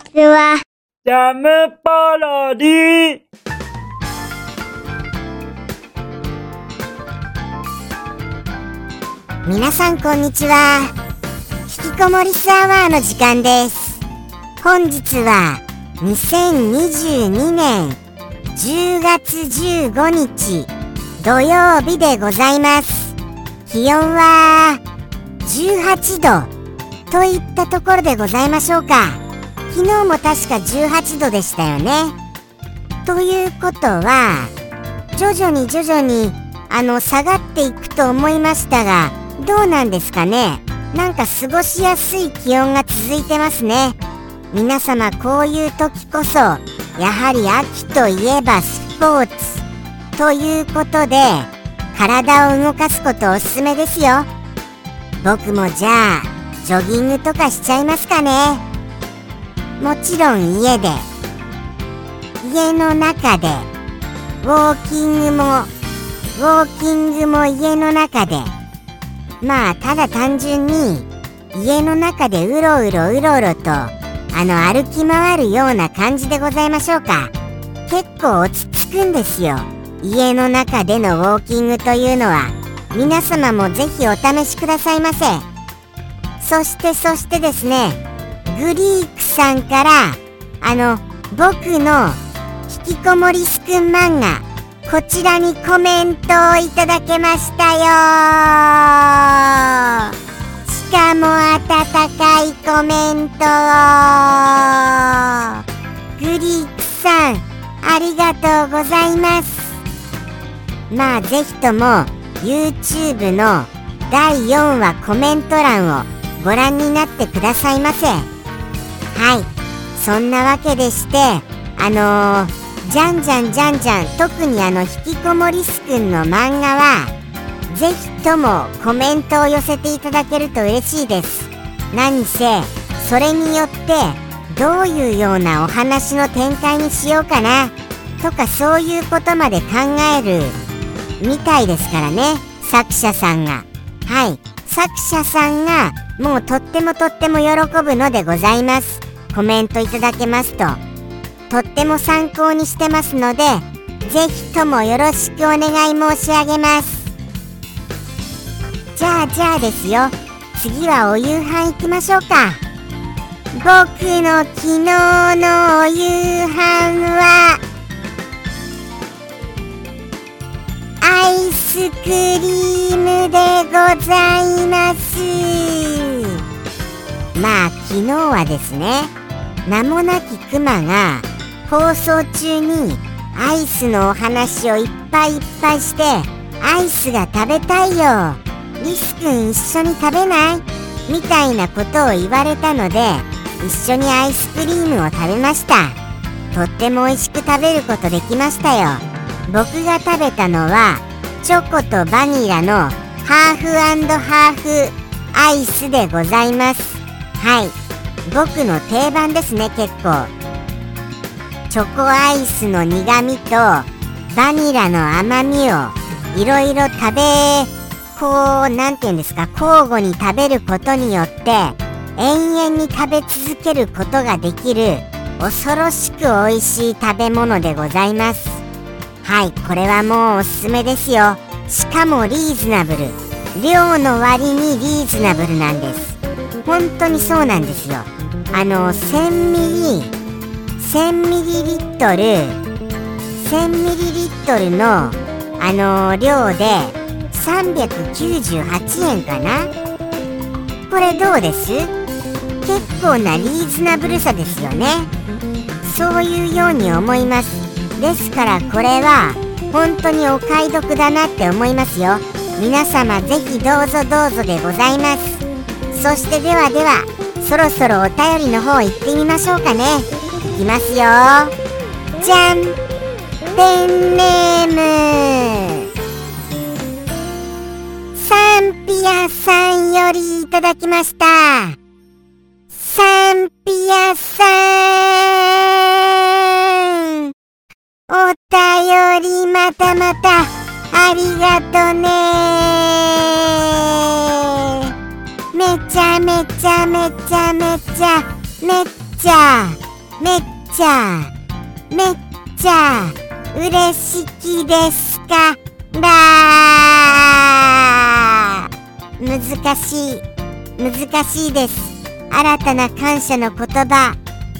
ちは。ジャムパロディ皆さんこんにちは。引きこもりスアワーの時間です。本日は2022年10月15日土曜日でございます。気温は18度といったところでございましょうか昨日も確か18度でしたよね。ということは徐々に徐々にあの下がっていくと思いましたがどうなんですかね。なんか過ごしやすい気温が続いてますね。皆様こういう時こそやはり秋といえばスポーツ。ということで体を動かすことおすすめですよ。僕もじゃあジョギングとかしちゃいますかね。もちろん家で。家の中で。ウォーキングもウォーキングも家の中で。まあただ単純に家の中でうろうろうろうろとあの歩き回るような感じでございましょうか。結構落ち着くんですよ。家の中でのウォーキングというのは。皆様もぜひお試しくださいませ。そしてそしてですね。グリークさんからあの僕の引きこもりスくん漫画こちらにコメントをいただけましたよ。しかも温かいコメントを。グリークさんありがとうございます。まあぜひとも YouTube の第4話コメント欄をご覧になってくださいませ。はい。そんなわけでしてあのー、じゃんじゃんじゃんじゃん特にあの引きこもりすくんの漫画はぜひともコメントを寄せていただけると嬉しいです。何せそれによってどういうようなお話の展開にしようかなとかそういうことまで考えるみたいですからね作者さんが。はい。作者さんがもうとってもとっても喜ぶのでございます。コメントいただけますととっても参考にしてますのでぜひともよろしくお願い申し上げます。じゃあじゃあですよ。次はお夕飯行きましょうか。僕の昨日のお夕飯はアイスクリームでございます。まあ昨日はですね名もなきクマが放送中にアイスのお話をいっぱいいっぱいしてアイスが食べたいよ。リスくん一緒に食べない？みたいなことを言われたので一緒にアイスクリームを食べました。とっても美味しく食べることできましたよ。僕が食べたのはチョコとバニラのハーフハーフアイスでございます。はい。僕の定番ですね結構。チョコアイスの苦味とバニラの甘みをいろいろ食べこう何て言うんですか交互に食べることによって延々に食べ続けることができる恐ろしく美味しい食べ物でございます。はいこれはもうおすすめですよ。しかもリーズナブル。量の割にリーズナブルなんです。本当にそうなんですよ。あの1000ミリ1000ミリリットル1000ミリリットルのあの量で398円かな。これどうです？結構なリーズナブルさですよね。そういうように思います。ですからこれは本当にお買い得だなって思いますよ。皆様ぜひどうぞどうぞでございます。そしてではではそろそろお便りの方行ってみましょうかね。いきますよ。じゃんペンネーム。サンピアさんよりいただきました。サンピアさん。お便りまたまたありがとね。ゃめちゃめちゃめちゃめっちゃめっちゃめっちゃ嬉しきですから難しい難しいです新たな感謝の言葉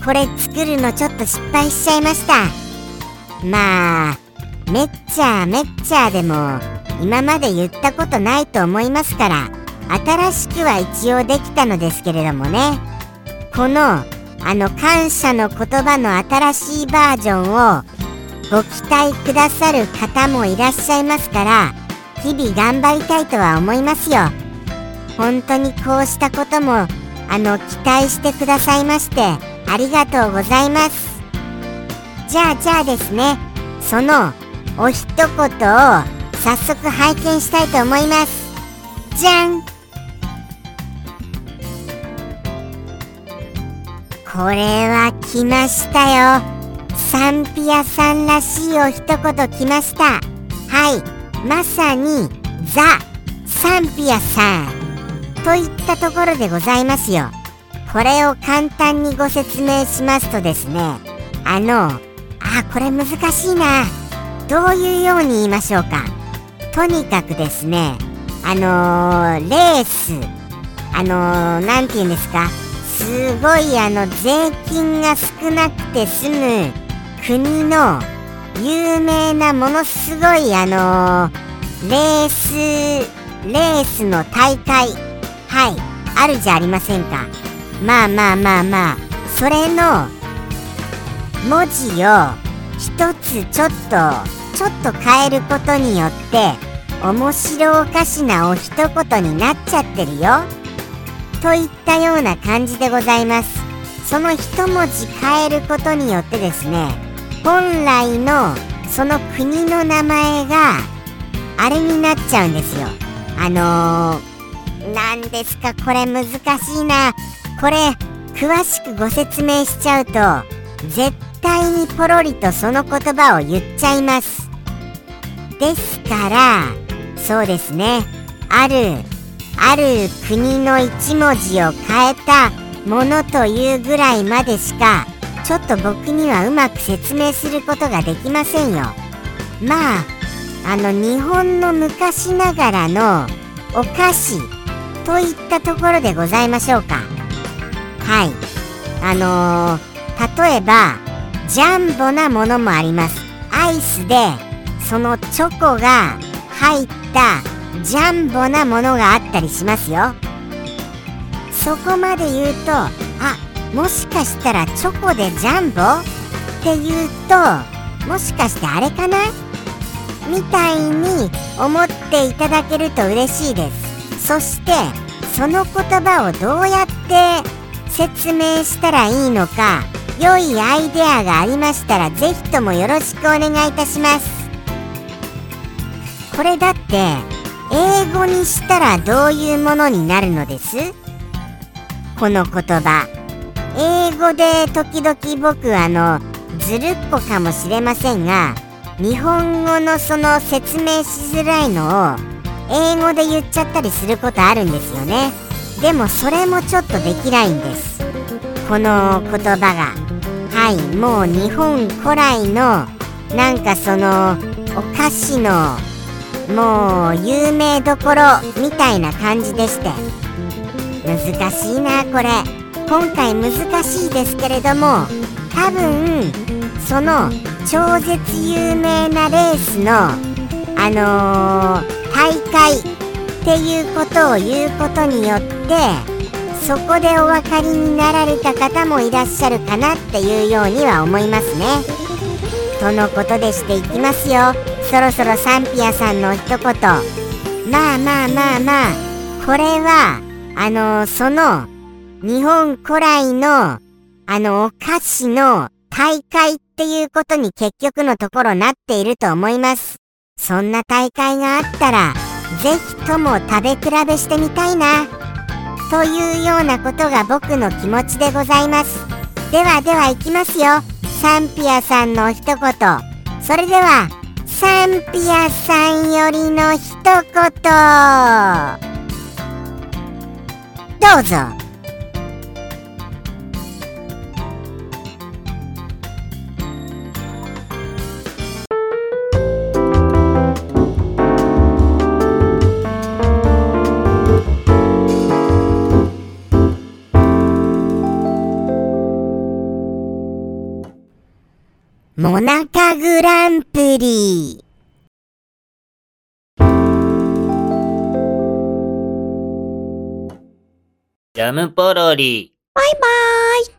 これ作るのちょっと失敗しちゃいましたまあめっちゃめっちゃでも今まで言ったことないと思いますから新しくは一応できたのですけれどもね。このあの感謝の言葉の新しいバージョンをご期待くださる方もいらっしゃいますから日々頑張りたいとは思いますよ。本当にこうしたこともあの期待してくださいましてありがとうございます。じゃあじゃあですねそのお一言を早速拝見したいと思います。じゃん。これは来ましたよ。サンピアさんらしいお一言来ました。はい。まさにザ・サンピアさん。といったところでございますよ。これを簡単にご説明しますとですね。あのあこれ難しいな。どういうように言いましょうか。とにかくですねあのー、レース。あの何、て言うんですか。すごいあの税金が少なくて済む国の有名なものすごいあのー、レースレースの大会はいあるじゃありませんか。まあまあまあまあそれの文字を一つちょっとちょっと変えることによって面白おかしなお一言になっちゃってるよ。といったような感じでございます。その一文字変えることによってですね本来のその国の名前があれになっちゃうんですよ。あのー、なんですかこれ難しいな。これ詳しくご説明しちゃうと絶対にポロリとその言葉を言っちゃいます。ですからそうですね。あるある国の一文字を変えたものというぐらいまでしかちょっと僕にはうまく説明することができませんよ。まああの日本の昔ながらのお菓子といったところでございましょうか。はい。あのー、例えばジャンボなものもあります。アイスでそのチョコが入ったジャンボなものがあったりしますよ。そこまで言うとあもしかしたらチョコでジャンボ？って言うともしかしてあれかな？みたいに思っていただけると嬉しいです。そしてその言葉をどうやって説明したらいいのか良いアイデアがありましたら是非ともよろしくお願いいたします。これだって英語にしたらどういうものになるのです？この言葉。英語で時々僕あのずるっこかもしれませんが日本語のその説明しづらいのを英語で言っちゃったりすることあるんですよね。でもそれもちょっとできないんです。この言葉が。はいもう日本古来のなんかそのお菓子のもう有名どころみたいな感じでして。難しいなこれ。今回難しいですけれども多分その超絶有名なレースのあのー、大会っていうことを言うことによってそこでお分かりになられた方もいらっしゃるかなっていうようには思いますね。とのことでしていきますよ。そろそろサンピアさんの一言まあまあまあまあこれはあのー、その日本古来の、あの、お菓子の大会っていうことに結局のところなっていると思います。そんな大会があったら、ぜひとも食べ比べしてみたいな。というようなことが僕の気持ちでございます。ではでは行きますよ。サンピアさんの一言。それでは、サンピアさんよりの一言。どうぞ。モナカグランプリジャムポロリ。バイバーイ。